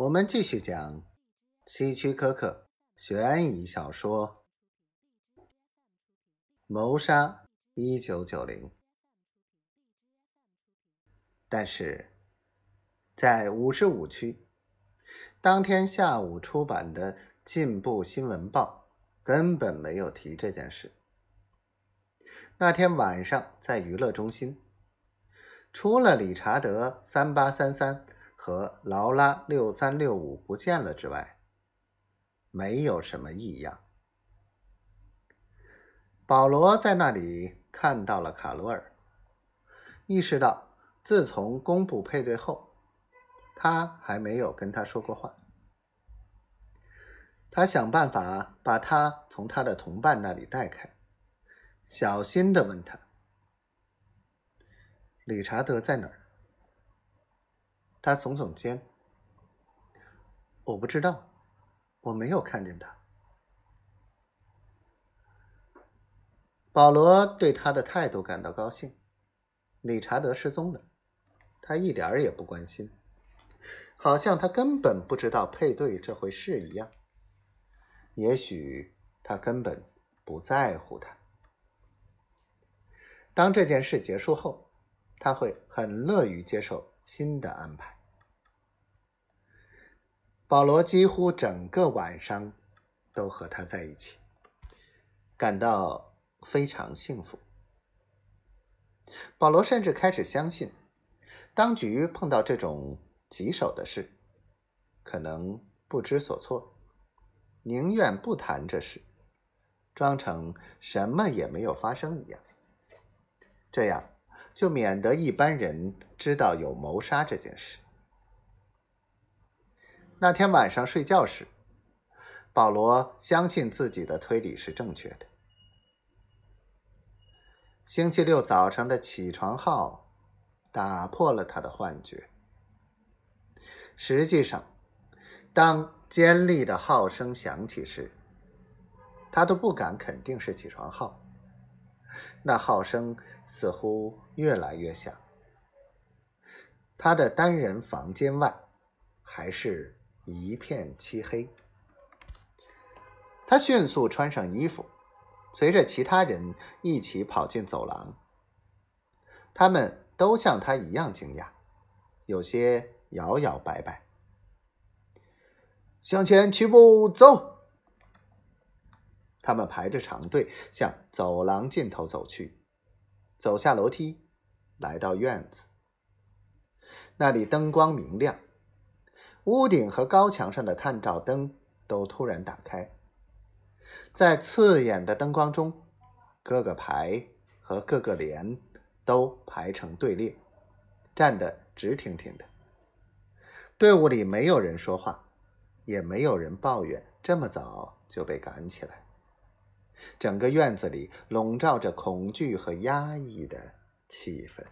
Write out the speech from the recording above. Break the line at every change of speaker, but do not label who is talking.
我们继续讲希区柯克悬疑小说《谋杀一九九零》。但是，在五十五区，当天下午出版的《进步新闻报》根本没有提这件事。那天晚上，在娱乐中心，除了理查德三八三三。和劳拉六三六五不见了之外，没有什么异样。保罗在那里看到了卡罗尔，意识到自从公布配对后，他还没有跟他说过话。他想办法把他从他的同伴那里带开，小心的问他：“理查德在哪儿？”他耸耸肩，我不知道，我没有看见他。保罗对他的态度感到高兴。理查德失踪了，他一点儿也不关心，好像他根本不知道配对这回事一样。也许他根本不在乎他。当这件事结束后，他会很乐于接受。新的安排。保罗几乎整个晚上都和他在一起，感到非常幸福。保罗甚至开始相信，当局碰到这种棘手的事，可能不知所措，宁愿不谈这事，装成什么也没有发生一样。这样。就免得一般人知道有谋杀这件事。那天晚上睡觉时，保罗相信自己的推理是正确的。星期六早上的起床号打破了他的幻觉。实际上，当尖利的号声响起时，他都不敢肯定是起床号。那号声似乎越来越响。他的单人房间外还是一片漆黑。他迅速穿上衣服，随着其他人一起跑进走廊。他们都像他一样惊讶，有些摇摇摆摆。向前齐步走。他们排着长队向走廊尽头走去，走下楼梯，来到院子。那里灯光明亮，屋顶和高墙上的探照灯都突然打开，在刺眼的灯光中，各个排和各个连都排成队列，站得直挺挺的。队伍里没有人说话，也没有人抱怨这么早就被赶起来。整个院子里笼罩着恐惧和压抑的气氛。